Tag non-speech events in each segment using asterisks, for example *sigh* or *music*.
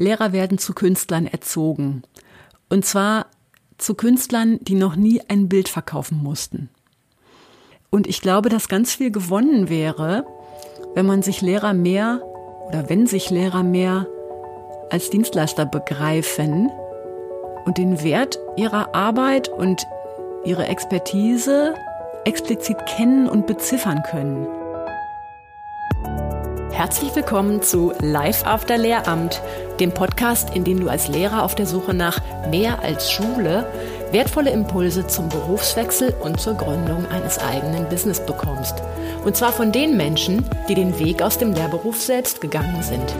Lehrer werden zu Künstlern erzogen. Und zwar zu Künstlern, die noch nie ein Bild verkaufen mussten. Und ich glaube, dass ganz viel gewonnen wäre, wenn man sich Lehrer mehr oder wenn sich Lehrer mehr als Dienstleister begreifen und den Wert ihrer Arbeit und ihre Expertise explizit kennen und beziffern können. Herzlich willkommen zu Live After Lehramt, dem Podcast, in dem du als Lehrer auf der Suche nach mehr als Schule wertvolle Impulse zum Berufswechsel und zur Gründung eines eigenen Business bekommst. Und zwar von den Menschen, die den Weg aus dem Lehrberuf selbst gegangen sind.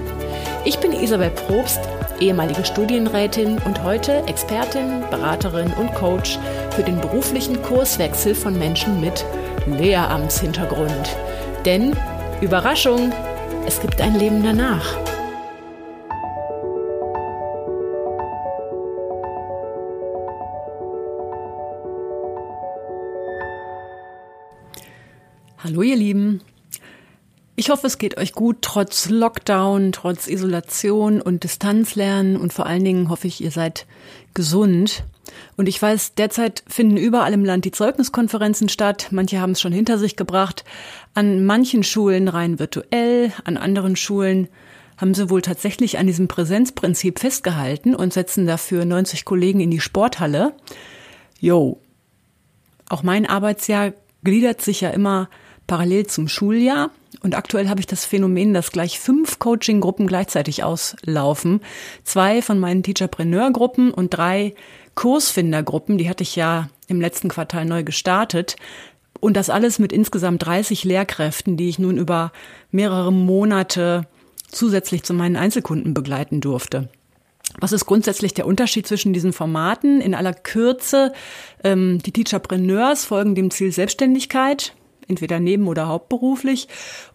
Ich bin Isabel Probst, ehemalige Studienrätin und heute Expertin, Beraterin und Coach für den beruflichen Kurswechsel von Menschen mit Lehramtshintergrund. Denn, Überraschung, es gibt ein Leben danach. Hallo ihr Lieben. Ich hoffe, es geht euch gut, trotz Lockdown, trotz Isolation und Distanzlernen und vor allen Dingen hoffe ich, ihr seid gesund. Und ich weiß, derzeit finden überall im Land die Zeugniskonferenzen statt. Manche haben es schon hinter sich gebracht. An manchen Schulen rein virtuell, an anderen Schulen haben sie wohl tatsächlich an diesem Präsenzprinzip festgehalten und setzen dafür 90 Kollegen in die Sporthalle. Jo, auch mein Arbeitsjahr gliedert sich ja immer parallel zum Schuljahr. Und aktuell habe ich das Phänomen, dass gleich fünf Coaching-Gruppen gleichzeitig auslaufen. Zwei von meinen Teacherpreneur-Gruppen und drei Kursfinder-Gruppen. Die hatte ich ja im letzten Quartal neu gestartet. Und das alles mit insgesamt 30 Lehrkräften, die ich nun über mehrere Monate zusätzlich zu meinen Einzelkunden begleiten durfte. Was ist grundsätzlich der Unterschied zwischen diesen Formaten? In aller Kürze, ähm, die Teacherpreneurs folgen dem Ziel Selbstständigkeit entweder neben- oder hauptberuflich.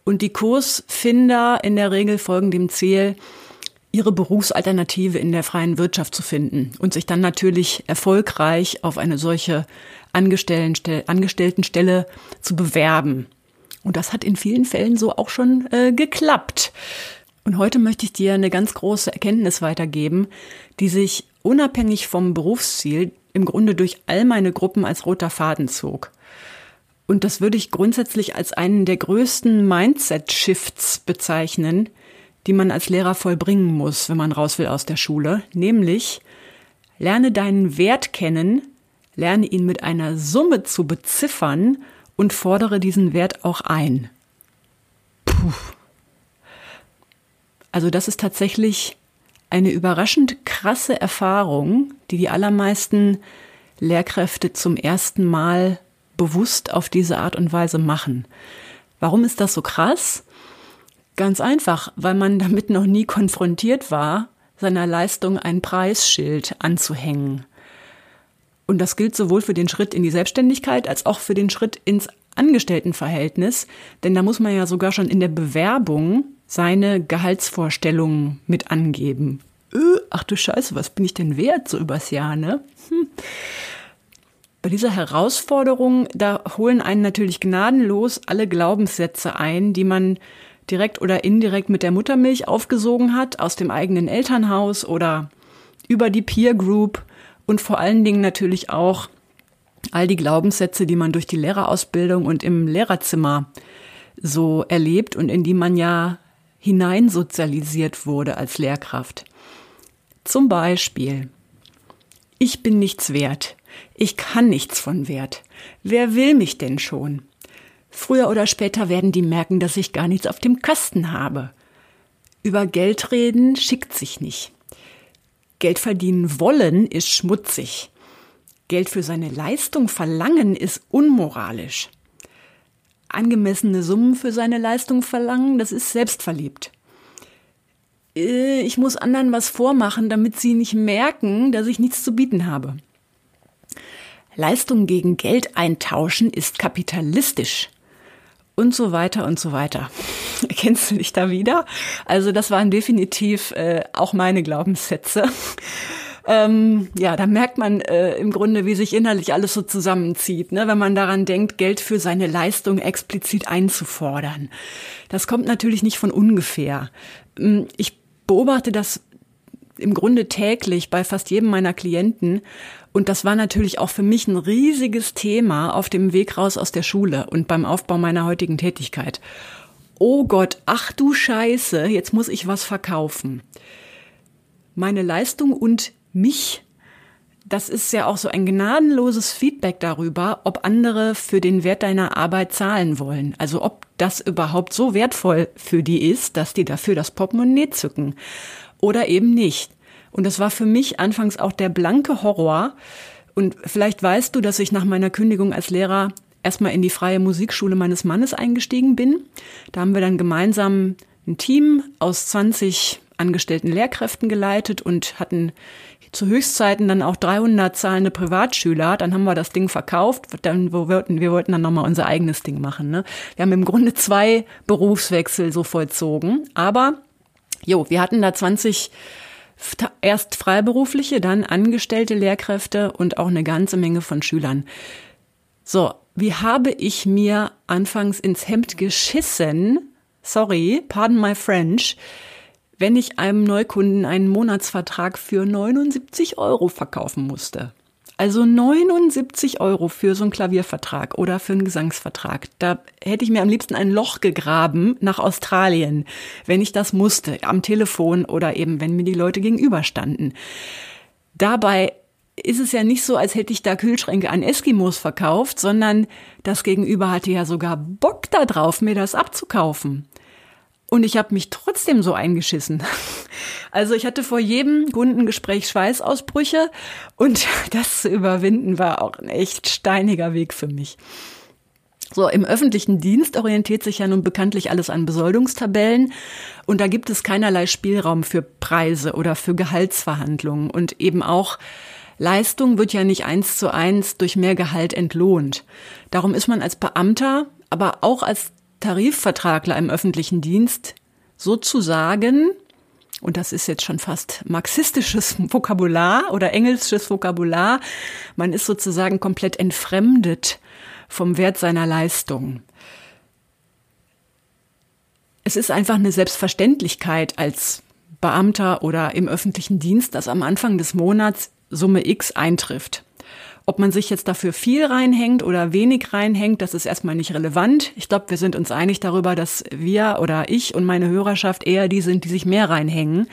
Und die Kursfinder in der Regel folgen dem Ziel, ihre Berufsalternative in der freien Wirtschaft zu finden und sich dann natürlich erfolgreich auf eine solche Angestelltenstelle zu bewerben. Und das hat in vielen Fällen so auch schon äh, geklappt. Und heute möchte ich dir eine ganz große Erkenntnis weitergeben, die sich unabhängig vom Berufsziel im Grunde durch all meine Gruppen als roter Faden zog. Und das würde ich grundsätzlich als einen der größten Mindset-Shifts bezeichnen, die man als Lehrer vollbringen muss, wenn man raus will aus der Schule. Nämlich, lerne deinen Wert kennen, lerne ihn mit einer Summe zu beziffern und fordere diesen Wert auch ein. Puh. Also das ist tatsächlich eine überraschend krasse Erfahrung, die die allermeisten Lehrkräfte zum ersten Mal bewusst auf diese Art und Weise machen. Warum ist das so krass? Ganz einfach, weil man damit noch nie konfrontiert war, seiner Leistung ein Preisschild anzuhängen. Und das gilt sowohl für den Schritt in die Selbstständigkeit als auch für den Schritt ins Angestelltenverhältnis, denn da muss man ja sogar schon in der Bewerbung seine Gehaltsvorstellungen mit angeben. Äh, ach du Scheiße, was bin ich denn wert so übers Jahr, ne? Hm. Bei dieser Herausforderung, da holen einen natürlich gnadenlos alle Glaubenssätze ein, die man direkt oder indirekt mit der Muttermilch aufgesogen hat, aus dem eigenen Elternhaus oder über die Peer Group und vor allen Dingen natürlich auch all die Glaubenssätze, die man durch die Lehrerausbildung und im Lehrerzimmer so erlebt und in die man ja hineinsozialisiert wurde als Lehrkraft. Zum Beispiel, ich bin nichts wert. Ich kann nichts von Wert. Wer will mich denn schon? Früher oder später werden die merken, dass ich gar nichts auf dem Kasten habe. Über Geld reden schickt sich nicht. Geld verdienen wollen ist schmutzig. Geld für seine Leistung verlangen ist unmoralisch. Angemessene Summen für seine Leistung verlangen, das ist selbstverliebt. Äh, ich muss anderen was vormachen, damit sie nicht merken, dass ich nichts zu bieten habe. Leistung gegen Geld eintauschen ist kapitalistisch. Und so weiter und so weiter. *laughs* Kennst du dich da wieder? Also das waren definitiv äh, auch meine Glaubenssätze. *laughs* Ähm, ja, da merkt man äh, im Grunde, wie sich innerlich alles so zusammenzieht, ne? wenn man daran denkt, Geld für seine Leistung explizit einzufordern. Das kommt natürlich nicht von ungefähr. Ähm, ich beobachte das im Grunde täglich bei fast jedem meiner Klienten. Und das war natürlich auch für mich ein riesiges Thema auf dem Weg raus aus der Schule und beim Aufbau meiner heutigen Tätigkeit. Oh Gott, ach du Scheiße, jetzt muss ich was verkaufen. Meine Leistung und mich das ist ja auch so ein gnadenloses Feedback darüber, ob andere für den Wert deiner Arbeit zahlen wollen. Also ob das überhaupt so wertvoll für die ist, dass die dafür das Portemonnaie zücken oder eben nicht. Und das war für mich anfangs auch der blanke Horror. Und vielleicht weißt du, dass ich nach meiner Kündigung als Lehrer erstmal in die freie Musikschule meines Mannes eingestiegen bin. Da haben wir dann gemeinsam ein Team aus 20 angestellten Lehrkräften geleitet und hatten zu Höchstzeiten dann auch 300 zahlende Privatschüler. Dann haben wir das Ding verkauft. Dann, wo wir, wir wollten dann nochmal unser eigenes Ding machen. Ne? Wir haben im Grunde zwei Berufswechsel so vollzogen. Aber, jo, wir hatten da 20 erst freiberufliche, dann angestellte Lehrkräfte und auch eine ganze Menge von Schülern. So, wie habe ich mir anfangs ins Hemd geschissen? Sorry, pardon my French wenn ich einem Neukunden einen Monatsvertrag für 79 Euro verkaufen musste. Also 79 Euro für so einen Klaviervertrag oder für einen Gesangsvertrag. Da hätte ich mir am liebsten ein Loch gegraben nach Australien, wenn ich das musste, am Telefon oder eben, wenn mir die Leute gegenüberstanden. Dabei ist es ja nicht so, als hätte ich da Kühlschränke an Eskimos verkauft, sondern das Gegenüber hatte ja sogar Bock darauf, mir das abzukaufen. Und ich habe mich trotzdem so eingeschissen. *laughs* Also ich hatte vor jedem Kundengespräch Schweißausbrüche und *laughs* das zu überwinden war auch ein echt steiniger Weg für mich. So, im öffentlichen Dienst orientiert sich ja nun bekanntlich alles an Besoldungstabellen und da gibt es keinerlei Spielraum für Preise oder für Gehaltsverhandlungen und eben auch Leistung wird ja nicht eins zu eins durch mehr Gehalt entlohnt. Darum ist man als Beamter, aber auch als Tarifvertragler im öffentlichen Dienst sozusagen, und das ist jetzt schon fast marxistisches *laughs* Vokabular oder engelsches Vokabular, man ist sozusagen komplett entfremdet vom Wert seiner Leistung. Es ist einfach eine Selbstverständlichkeit als Beamter oder im öffentlichen Dienst, dass am Anfang des Monats Summe X eintrifft. Ob man sich jetzt dafür viel reinhängt oder wenig reinhängt, das ist erstmal nicht relevant. Ich glaube, wir sind uns einig darüber, dass wir oder ich und meine Hörerschaft eher die sind, die sich mehr reinhängen.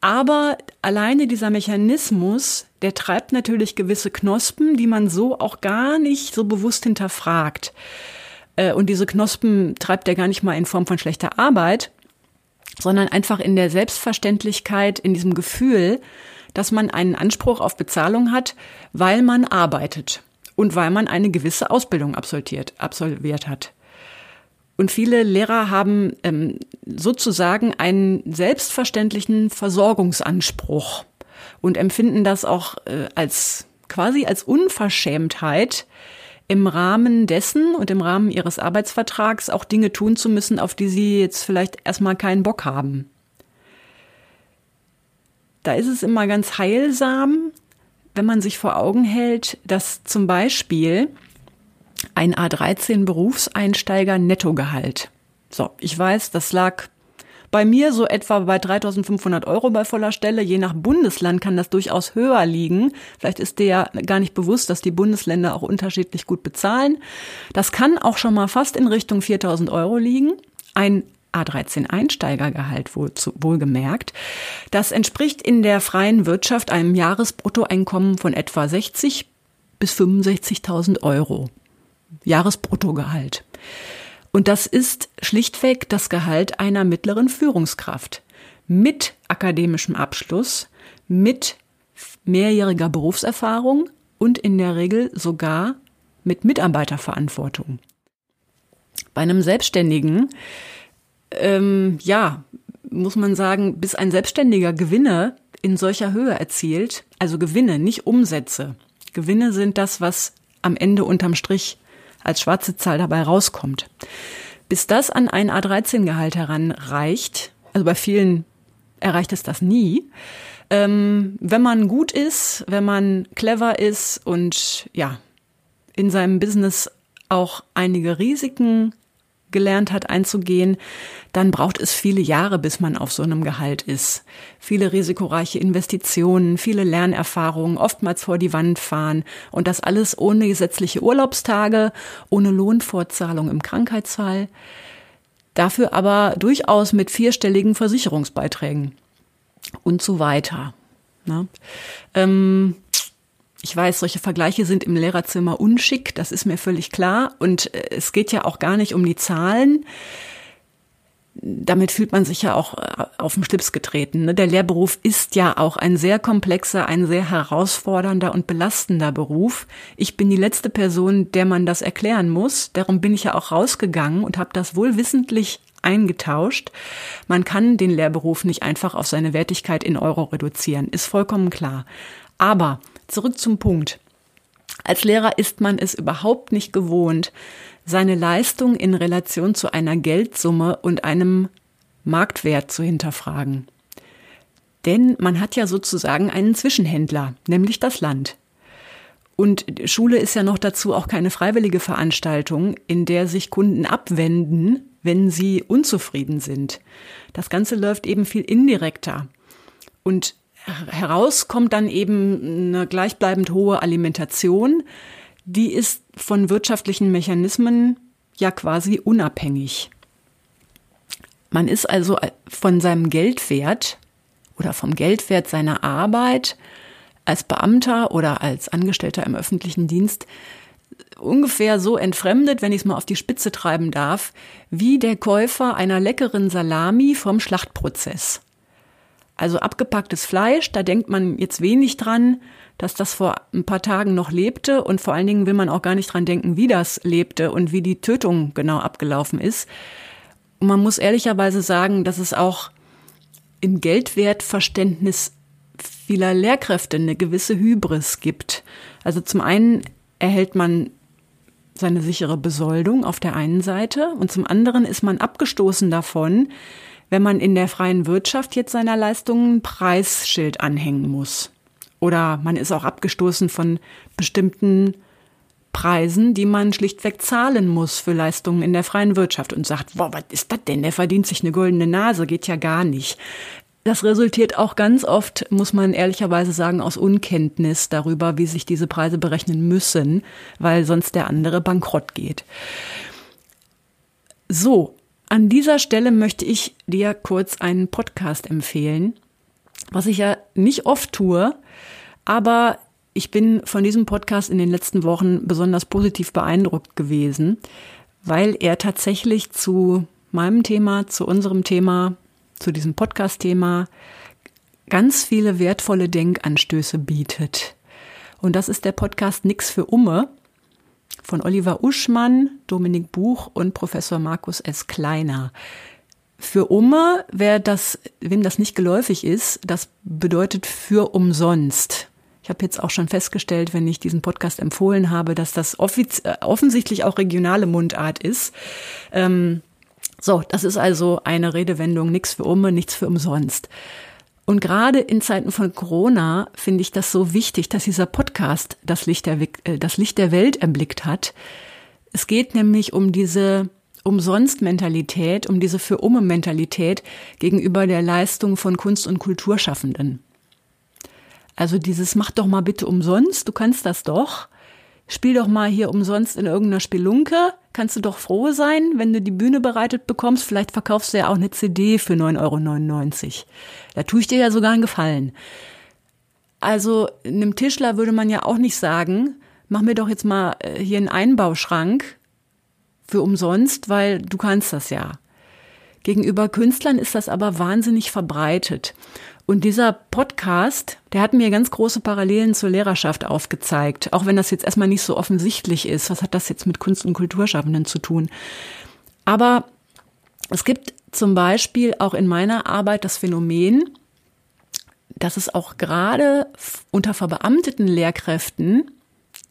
Aber alleine dieser Mechanismus, der treibt natürlich gewisse Knospen, die man so auch gar nicht so bewusst hinterfragt. Äh, und diese Knospen treibt er gar nicht mal in Form von schlechter Arbeit, sondern einfach in der Selbstverständlichkeit, in diesem Gefühl, dass man einen Anspruch auf Bezahlung hat, weil man arbeitet und weil man eine gewisse Ausbildung absolviert, absolviert hat. Und viele Lehrer haben ähm, sozusagen einen selbstverständlichen Versorgungsanspruch und empfinden das auch äh, als quasi als Unverschämtheit, im Rahmen dessen und im Rahmen ihres Arbeitsvertrags auch Dinge tun zu müssen, auf die sie jetzt vielleicht erstmal keinen Bock haben. Da ist es immer ganz heilsam, wenn man sich vor Augen hält, dass zum Beispiel ein A13 Berufseinsteiger Nettogehalt. So, ich weiß, das lag bei mir so etwa bei 3500 Euro bei voller Stelle. Je nach Bundesland kann das durchaus höher liegen. Vielleicht ist dir ja gar nicht bewusst, dass die Bundesländer auch unterschiedlich gut bezahlen. Das kann auch schon mal fast in Richtung 4000 Euro liegen. Ein A13 Einsteigergehalt wohl, zu, wohlgemerkt. Das entspricht in der freien Wirtschaft einem Jahresbruttoeinkommen von etwa 60 bis 65.000 Euro. Jahresbruttogehalt. Und das ist schlichtweg das Gehalt einer mittleren Führungskraft mit akademischem Abschluss, mit mehrjähriger Berufserfahrung und in der Regel sogar mit Mitarbeiterverantwortung. Bei einem Selbstständigen ähm, ja, muss man sagen, bis ein Selbstständiger Gewinne in solcher Höhe erzielt, also Gewinne, nicht Umsätze. Gewinne sind das, was am Ende unterm Strich als schwarze Zahl dabei rauskommt. Bis das an ein A13-Gehalt heranreicht, also bei vielen erreicht es das nie, ähm, wenn man gut ist, wenn man clever ist und ja, in seinem Business auch einige Risiken gelernt hat einzugehen, dann braucht es viele Jahre, bis man auf so einem Gehalt ist. Viele risikoreiche Investitionen, viele Lernerfahrungen, oftmals vor die Wand fahren und das alles ohne gesetzliche Urlaubstage, ohne Lohnfortzahlung im Krankheitsfall. Dafür aber durchaus mit vierstelligen Versicherungsbeiträgen und so weiter. Ne? Ähm, ich weiß, solche Vergleiche sind im Lehrerzimmer unschick, das ist mir völlig klar. Und äh, es geht ja auch gar nicht um die Zahlen. Damit fühlt man sich ja auch äh, auf den Schlips getreten. Ne? Der Lehrberuf ist ja auch ein sehr komplexer, ein sehr herausfordernder und belastender Beruf. Ich bin die letzte Person, der man das erklären muss. Darum bin ich ja auch rausgegangen und habe das wohl wissentlich eingetauscht. Man kann den Lehrberuf nicht einfach auf seine Wertigkeit in Euro reduzieren, ist vollkommen klar. Aber Zurück zum Punkt. Als Lehrer ist man es überhaupt nicht gewohnt, seine Leistung in Relation zu einer Geldsumme und einem Marktwert zu hinterfragen. Denn man hat ja sozusagen einen Zwischenhändler, nämlich das Land. Und Schule ist ja noch dazu auch keine freiwillige Veranstaltung, in der sich Kunden abwenden, wenn sie unzufrieden sind. Das Ganze läuft eben viel indirekter. Und heraus kommt dann eben eine gleichbleibend hohe Alimentation. Die ist von wirtschaftlichen Mechanismen ja quasi unabhängig. Man ist also von seinem Geldwert oder vom Geldwert seiner Arbeit als Beamter oder als Angestellter im öffentlichen Dienst ungefähr so entfremdet, wenn ich es mal auf die Spitze treiben darf, wie der Käufer einer leckeren Salami vom Schlachtprozess. Also abgepacktes Fleisch, da denkt man jetzt wenig dran, dass das vor ein paar Tagen noch lebte und vor allen Dingen will man auch gar nicht dran denken, wie das lebte und wie die Tötung genau abgelaufen ist. Und man muss ehrlicherweise sagen, dass es auch im Geldwertverständnis vieler Lehrkräfte eine gewisse Hybris gibt. Also zum einen erhält man seine sichere Besoldung auf der einen Seite und zum anderen ist man abgestoßen davon, wenn man in der freien Wirtschaft jetzt seiner Leistungen ein Preisschild anhängen muss. Oder man ist auch abgestoßen von bestimmten Preisen, die man schlichtweg zahlen muss für Leistungen in der freien Wirtschaft und sagt, boah, was ist das denn? Der verdient sich eine goldene Nase, geht ja gar nicht. Das resultiert auch ganz oft, muss man ehrlicherweise sagen, aus Unkenntnis darüber, wie sich diese Preise berechnen müssen, weil sonst der andere bankrott geht. So, an dieser Stelle möchte ich dir kurz einen Podcast empfehlen, was ich ja nicht oft tue, aber ich bin von diesem Podcast in den letzten Wochen besonders positiv beeindruckt gewesen, weil er tatsächlich zu meinem Thema, zu unserem Thema, zu diesem Podcast-Thema ganz viele wertvolle Denkanstöße bietet. Und das ist der Podcast Nix für Umme von Oliver Uschmann, Dominik Buch und Professor Markus S. Kleiner. Für Umme, wer das, wem das nicht geläufig ist, das bedeutet für umsonst. Ich habe jetzt auch schon festgestellt, wenn ich diesen Podcast empfohlen habe, dass das äh, offensichtlich auch regionale Mundart ist. Ähm, so, das ist also eine Redewendung, nichts für Umme, nichts für umsonst. Und gerade in Zeiten von Corona finde ich das so wichtig, dass dieser Podcast das Licht der, äh, das Licht der Welt erblickt hat. Es geht nämlich um diese Umsonst-Mentalität, um diese Für-Umme-Mentalität gegenüber der Leistung von Kunst- und Kulturschaffenden. Also dieses mach doch mal bitte umsonst, du kannst das doch spiel doch mal hier umsonst in irgendeiner Spelunke. Kannst du doch froh sein, wenn du die Bühne bereitet bekommst. Vielleicht verkaufst du ja auch eine CD für 9,99 Euro. Da tue ich dir ja sogar einen Gefallen. Also einem Tischler würde man ja auch nicht sagen, mach mir doch jetzt mal äh, hier einen Einbauschrank für umsonst, weil du kannst das ja. Gegenüber Künstlern ist das aber wahnsinnig verbreitet. Und dieser Podcast, der hat mir ganz große Parallelen zur Lehrerschaft aufgezeigt, auch wenn das jetzt erstmal nicht so offensichtlich ist. Was hat das jetzt mit Kunst- und Kulturschaffenden zu tun? Aber es gibt zum Beispiel auch in meiner Arbeit das Phänomen, dass es auch gerade unter verbeamteten Lehrkräften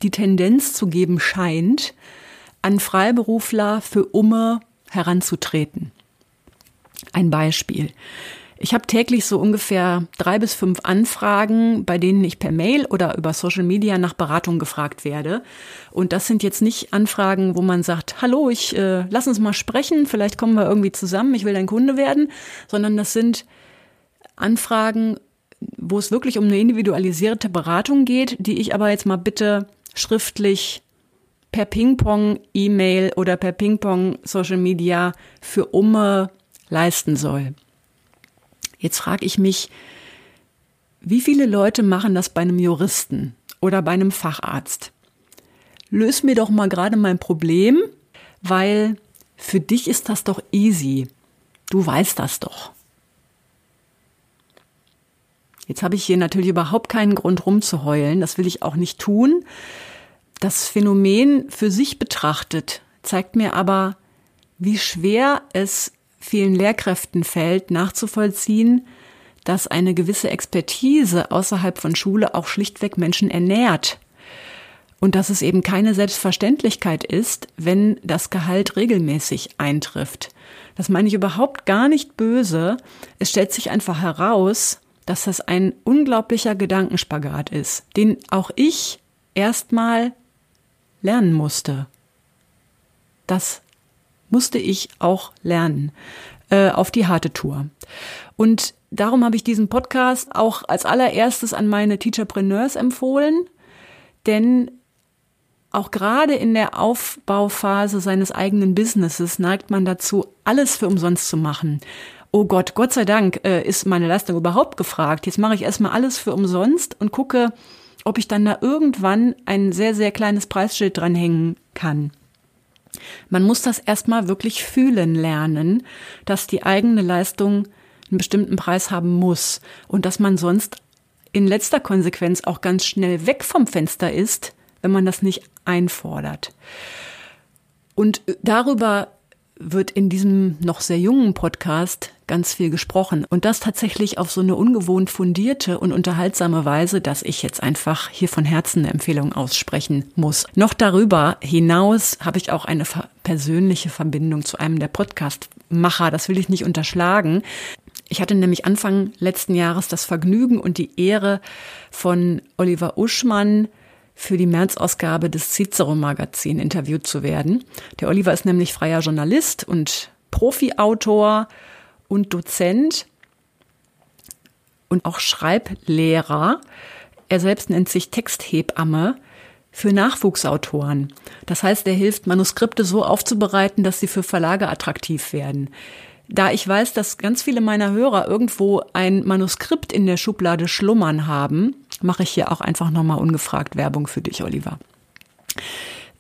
die Tendenz zu geben scheint, an Freiberufler für Umme heranzutreten. Ein Beispiel. Ich habe täglich so ungefähr drei bis fünf Anfragen, bei denen ich per Mail oder über Social Media nach Beratung gefragt werde. Und das sind jetzt nicht Anfragen, wo man sagt, hallo, ich äh, lass uns mal sprechen, vielleicht kommen wir irgendwie zusammen, ich will dein Kunde werden, sondern das sind Anfragen, wo es wirklich um eine individualisierte Beratung geht, die ich aber jetzt mal bitte schriftlich per Ping-Pong E-Mail oder per Ping-Pong Social Media für Umme leisten soll. Jetzt frage ich mich, wie viele Leute machen das bei einem Juristen oder bei einem Facharzt? Löse mir doch mal gerade mein Problem, weil für dich ist das doch easy. Du weißt das doch. Jetzt habe ich hier natürlich überhaupt keinen Grund rumzuheulen, das will ich auch nicht tun. Das Phänomen für sich betrachtet zeigt mir aber, wie schwer es vielen Lehrkräften fällt, nachzuvollziehen, dass eine gewisse Expertise außerhalb von Schule auch schlichtweg Menschen ernährt. Und dass es eben keine Selbstverständlichkeit ist, wenn das Gehalt regelmäßig eintrifft. Das meine ich überhaupt gar nicht böse. Es stellt sich einfach heraus, dass das ein unglaublicher Gedankenspagat ist, den auch ich erstmal lernen musste. Das musste ich auch lernen äh, auf die harte Tour. Und darum habe ich diesen Podcast auch als allererstes an meine Teacherpreneurs empfohlen, denn auch gerade in der Aufbauphase seines eigenen Businesses neigt man dazu, alles für umsonst zu machen. Oh Gott, Gott sei Dank äh, ist meine Leistung überhaupt gefragt. Jetzt mache ich erstmal alles für umsonst und gucke, ob ich dann da irgendwann ein sehr, sehr kleines Preisschild dranhängen kann. Man muss das erstmal wirklich fühlen lernen, dass die eigene Leistung einen bestimmten Preis haben muss und dass man sonst in letzter Konsequenz auch ganz schnell weg vom Fenster ist, wenn man das nicht einfordert. Und darüber wird in diesem noch sehr jungen Podcast ganz viel gesprochen. Und das tatsächlich auf so eine ungewohnt fundierte und unterhaltsame Weise, dass ich jetzt einfach hier von Herzen eine Empfehlung aussprechen muss. Noch darüber hinaus habe ich auch eine persönliche Verbindung zu einem der Podcast-Macher. Das will ich nicht unterschlagen. Ich hatte nämlich Anfang letzten Jahres das Vergnügen und die Ehre von Oliver Uschmann für die März-Ausgabe des Cicero-Magazin interviewt zu werden. Der Oliver ist nämlich freier Journalist und Profi-Autor und Dozent und auch Schreiblehrer. Er selbst nennt sich Texthebamme für Nachwuchsautoren. Das heißt, er hilft, Manuskripte so aufzubereiten, dass sie für Verlage attraktiv werden. Da ich weiß, dass ganz viele meiner Hörer irgendwo ein Manuskript in der Schublade schlummern haben, mache ich hier auch einfach nochmal ungefragt Werbung für dich, Oliver.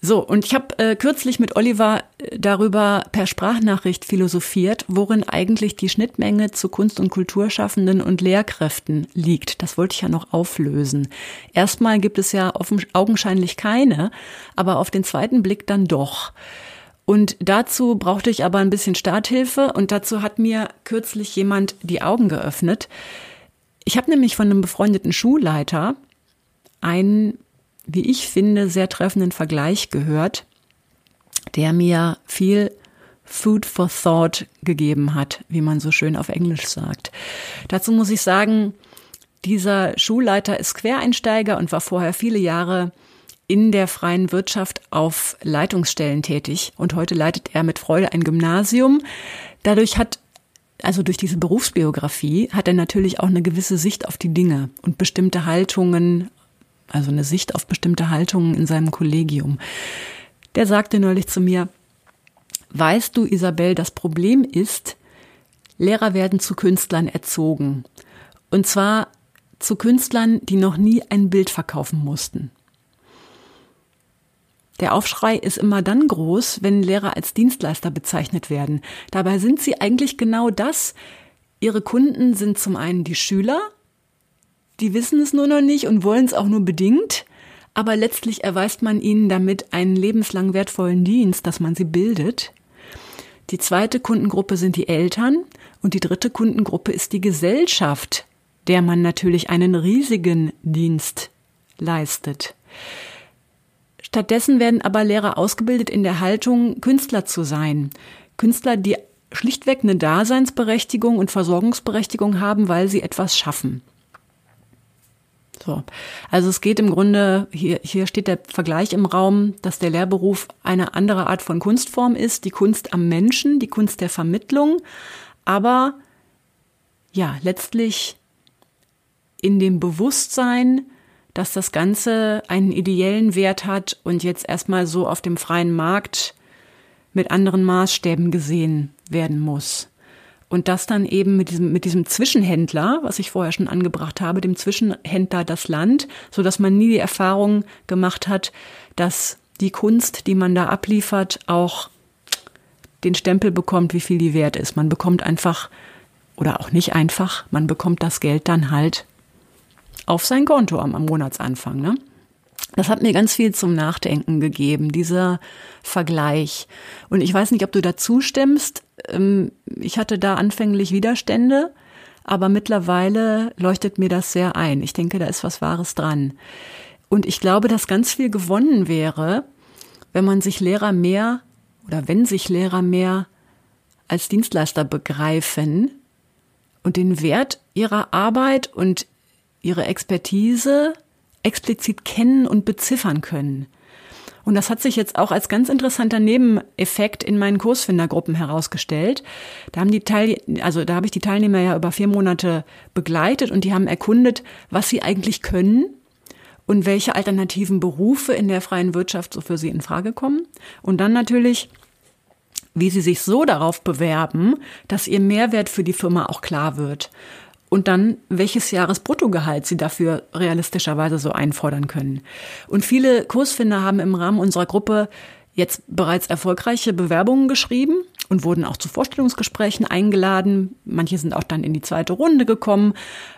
So, und ich habe äh, kürzlich mit Oliver äh, darüber per Sprachnachricht philosophiert, worin eigentlich die Schnittmenge zu Kunst- und Kulturschaffenden und Lehrkräften liegt. Das wollte ich ja noch auflösen. Erstmal gibt es ja augenscheinlich keine, aber auf den zweiten Blick dann doch. Und dazu brauchte ich aber ein bisschen Starthilfe und dazu hat mir kürzlich jemand die Augen geöffnet. Ich habe nämlich von einem befreundeten Schulleiter einen wie ich finde, sehr treffenden Vergleich gehört, der mir viel Food for Thought gegeben hat, wie man so schön auf Englisch sagt. Dazu muss ich sagen, dieser Schulleiter ist Quereinsteiger und war vorher viele Jahre in der freien Wirtschaft auf Leitungsstellen tätig und heute leitet er mit Freude ein Gymnasium. Dadurch hat also durch diese Berufsbiografie hat er natürlich auch eine gewisse Sicht auf die Dinge und bestimmte Haltungen, also eine Sicht auf bestimmte Haltungen in seinem Kollegium. Der sagte neulich zu mir, weißt du, Isabel, das Problem ist, Lehrer werden zu Künstlern erzogen. Und zwar zu Künstlern, die noch nie ein Bild verkaufen mussten. Der Aufschrei ist immer dann groß, wenn Lehrer als Dienstleister bezeichnet werden. Dabei sind sie eigentlich genau das. Ihre Kunden sind zum einen die Schüler, die wissen es nur noch nicht und wollen es auch nur bedingt, aber letztlich erweist man ihnen damit einen lebenslang wertvollen Dienst, dass man sie bildet. Die zweite Kundengruppe sind die Eltern und die dritte Kundengruppe ist die Gesellschaft, der man natürlich einen riesigen Dienst leistet. Stattdessen werden aber Lehrer ausgebildet in der Haltung, Künstler zu sein. Künstler, die schlichtweg eine Daseinsberechtigung und Versorgungsberechtigung haben, weil sie etwas schaffen. So. Also es geht im Grunde, hier, hier steht der Vergleich im Raum, dass der Lehrberuf eine andere Art von Kunstform ist, die Kunst am Menschen, die Kunst der Vermittlung, aber ja, letztlich in dem Bewusstsein, dass das Ganze einen ideellen Wert hat und jetzt erstmal so auf dem freien Markt mit anderen Maßstäben gesehen werden muss. Und das dann eben mit diesem, mit diesem Zwischenhändler, was ich vorher schon angebracht habe, dem Zwischenhändler das Land, so dass man nie die Erfahrung gemacht hat, dass die Kunst, die man da abliefert, auch den Stempel bekommt, wie viel die wert ist. Man bekommt einfach, oder auch nicht einfach, man bekommt das Geld dann halt auf sein Konto am, am Monatsanfang. Ne? Das hat mir ganz viel zum Nachdenken gegeben, dieser Vergleich. Und ich weiß nicht, ob du dazu stimmst. Ähm, ich hatte da anfänglich Widerstände, aber mittlerweile leuchtet mir das sehr ein. Ich denke, da ist was Wahres dran. Und ich glaube, dass ganz viel gewonnen wäre, wenn man sich Lehrer mehr oder wenn sich Lehrer mehr als Dienstleister begreifen und den Wert ihrer Arbeit und ihre Expertise explizit kennen und beziffern können. Und das hat sich jetzt auch als ganz interessanter Nebeneffekt in meinen Kursfindergruppen herausgestellt. Da haben die Teil, also da habe ich die Teilnehmer ja über vier Monate begleitet und die haben erkundet, was sie eigentlich können und welche alternativen Berufe in der freien Wirtschaft so für sie in Frage kommen. Und dann natürlich, wie sie sich so darauf bewerben, dass ihr Mehrwert für die Firma auch klar wird und dann, welches Jahresbruttogehalt sie dafür realistischerweise so einfordern können. Und viele Kursfinder haben im Rahmen unserer Gruppe jetzt bereits erfolgreiche Bewerbungen geschrieben und wurden auch zu Vorstellungsgesprächen eingeladen. Manche sind auch dann in die zweite Runde gekommen.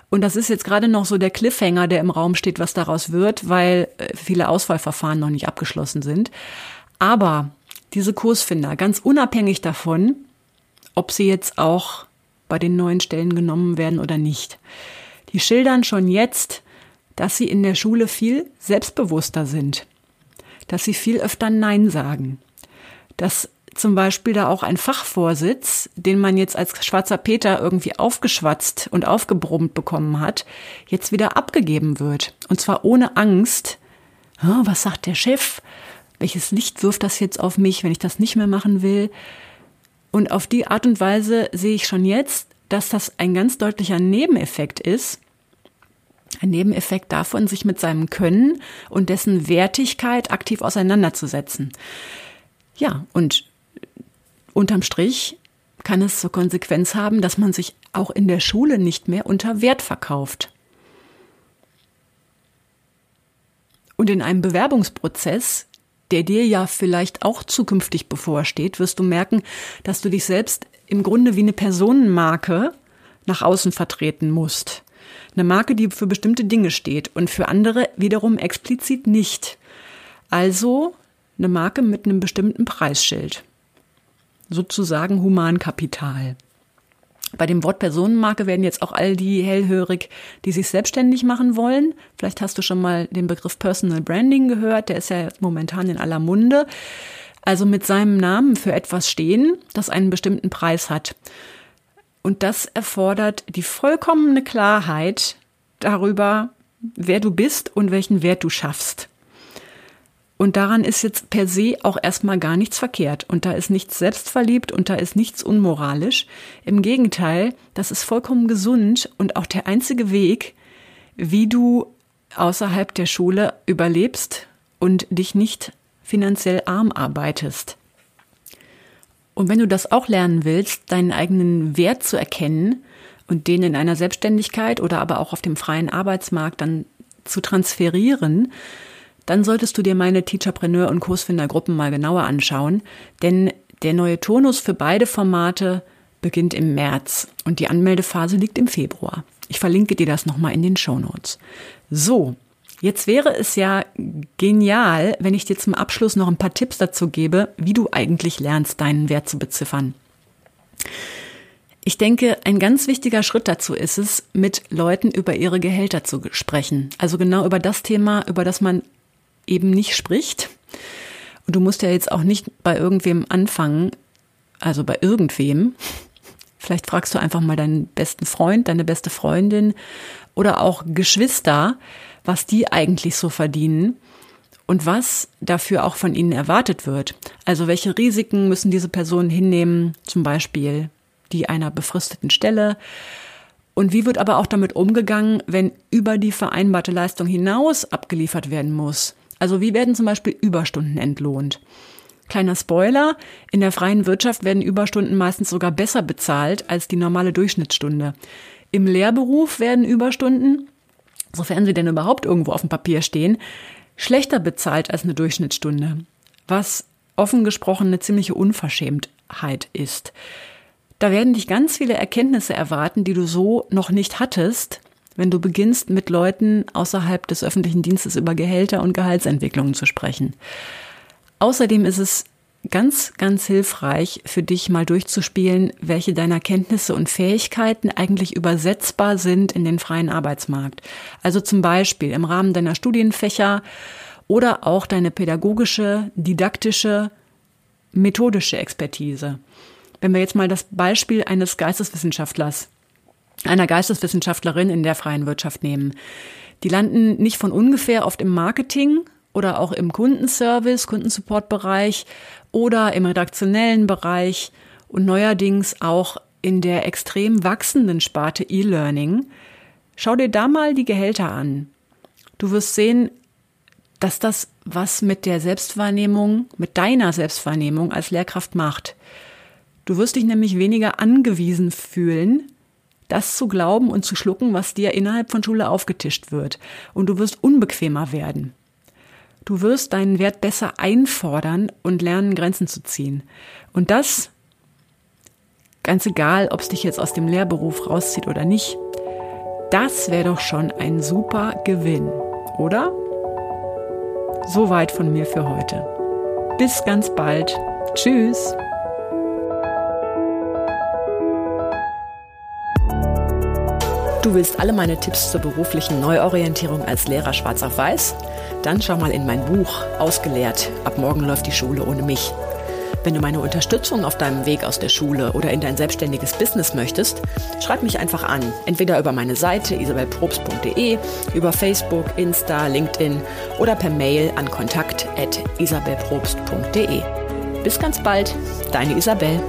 Und das ist jetzt gerade noch so der Cliffhanger, der im Raum steht, was daraus wird, weil äh, viele Auswahlverfahren noch nicht abgeschlossen sind. Aber diese Kursfinder, ganz unabhängig davon, ob sie jetzt auch bei den neuen Stellen genommen werden oder nicht. Die schildern schon jetzt, dass sie in der Schule viel selbstbewusster sind, dass sie viel öfter Nein sagen, dass zum Beispiel da auch ein Fachvorsitz, den man jetzt als schwarzer Peter irgendwie aufgeschwatzt und aufgebrummt bekommen hat, jetzt wieder abgegeben wird. Und zwar ohne Angst. Was sagt der Chef? Welches Licht wirft das jetzt auf mich, wenn ich das nicht mehr machen will? Und auf die Art und Weise sehe ich schon jetzt, dass das ein ganz deutlicher Nebeneffekt ist. Ein Nebeneffekt davon, sich mit seinem Können und dessen Wertigkeit aktiv auseinanderzusetzen. Ja, und unterm Strich kann es zur Konsequenz haben, dass man sich auch in der Schule nicht mehr unter Wert verkauft. Und in einem Bewerbungsprozess der dir ja vielleicht auch zukünftig bevorsteht, wirst du merken, dass du dich selbst im Grunde wie eine Personenmarke nach außen vertreten musst. Eine Marke, die für bestimmte Dinge steht und für andere wiederum explizit nicht. Also eine Marke mit einem bestimmten Preisschild. Sozusagen Humankapital. Bei dem Wort Personenmarke werden jetzt auch all die hellhörig, die sich selbstständig machen wollen. Vielleicht hast du schon mal den Begriff Personal Branding gehört, der ist ja momentan in aller Munde. Also mit seinem Namen für etwas stehen, das einen bestimmten Preis hat. Und das erfordert die vollkommene Klarheit darüber, wer du bist und welchen Wert du schaffst. Und daran ist jetzt per se auch erstmal gar nichts verkehrt. Und da ist nichts selbstverliebt und da ist nichts unmoralisch. Im Gegenteil, das ist vollkommen gesund und auch der einzige Weg, wie du außerhalb der Schule überlebst und dich nicht finanziell arm arbeitest. Und wenn du das auch lernen willst, deinen eigenen Wert zu erkennen und den in einer Selbstständigkeit oder aber auch auf dem freien Arbeitsmarkt dann zu transferieren, dann solltest du dir meine Teacherpreneur und Kursfindergruppen mal genauer anschauen, denn der neue Turnus für beide Formate beginnt im März und die Anmeldephase liegt im Februar. Ich verlinke dir das nochmal in den Show Notes. So, jetzt wäre es ja genial, wenn ich dir zum Abschluss noch ein paar Tipps dazu gebe, wie du eigentlich lernst, deinen Wert zu beziffern. Ich denke, ein ganz wichtiger Schritt dazu ist es, mit Leuten über ihre Gehälter zu sprechen. Also genau über das Thema, über das man eben nicht spricht. Und du musst ja jetzt auch nicht bei irgendwem anfangen, also bei irgendwem. Vielleicht fragst du einfach mal deinen besten Freund, deine beste Freundin oder auch Geschwister, was die eigentlich so verdienen und was dafür auch von ihnen erwartet wird. Also welche Risiken müssen diese Personen hinnehmen, zum Beispiel die einer befristeten Stelle. Und wie wird aber auch damit umgegangen, wenn über die vereinbarte Leistung hinaus abgeliefert werden muss? Also wie werden zum Beispiel Überstunden entlohnt? Kleiner Spoiler, in der freien Wirtschaft werden Überstunden meistens sogar besser bezahlt als die normale Durchschnittsstunde. Im Lehrberuf werden Überstunden, sofern sie denn überhaupt irgendwo auf dem Papier stehen, schlechter bezahlt als eine Durchschnittsstunde, was offen gesprochen eine ziemliche Unverschämtheit ist. Da werden dich ganz viele Erkenntnisse erwarten, die du so noch nicht hattest, wenn du beginnst, mit Leuten außerhalb des öffentlichen Dienstes über Gehälter und Gehaltsentwicklungen zu sprechen. Außerdem ist es ganz, ganz hilfreich für dich mal durchzuspielen, welche deiner Kenntnisse und Fähigkeiten eigentlich übersetzbar sind in den freien Arbeitsmarkt. Also zum Beispiel im Rahmen deiner Studienfächer oder auch deine pädagogische, didaktische, methodische Expertise. Wenn wir jetzt mal das Beispiel eines Geisteswissenschaftlers, einer Geisteswissenschaftlerin in der freien Wirtschaft nehmen. Die landen nicht von ungefähr oft im Marketing oder auch im Kundenservice, Kundensupportbereich oder im redaktionellen Bereich und neuerdings auch in der extrem wachsenden Sparte E-Learning. Schau dir da mal die Gehälter an. Du wirst sehen, dass das was mit der Selbstwahrnehmung, mit deiner Selbstwahrnehmung als Lehrkraft macht. Du wirst dich nämlich weniger angewiesen fühlen, das zu glauben und zu schlucken, was dir innerhalb von Schule aufgetischt wird. Und du wirst unbequemer werden. Du wirst deinen Wert besser einfordern und lernen, Grenzen zu ziehen. Und das, ganz egal, ob es dich jetzt aus dem Lehrberuf rauszieht oder nicht, das wäre doch schon ein super Gewinn, oder? Soweit von mir für heute. Bis ganz bald. Tschüss. Du willst alle meine Tipps zur beruflichen Neuorientierung als Lehrer schwarz auf weiß? Dann schau mal in mein Buch Ausgelehrt. Ab morgen läuft die Schule ohne mich. Wenn du meine Unterstützung auf deinem Weg aus der Schule oder in dein selbstständiges Business möchtest, schreib mich einfach an. Entweder über meine Seite isabelprobst.de, über Facebook, Insta, LinkedIn oder per Mail an kontakt.isabelprobst.de. Bis ganz bald, deine Isabel.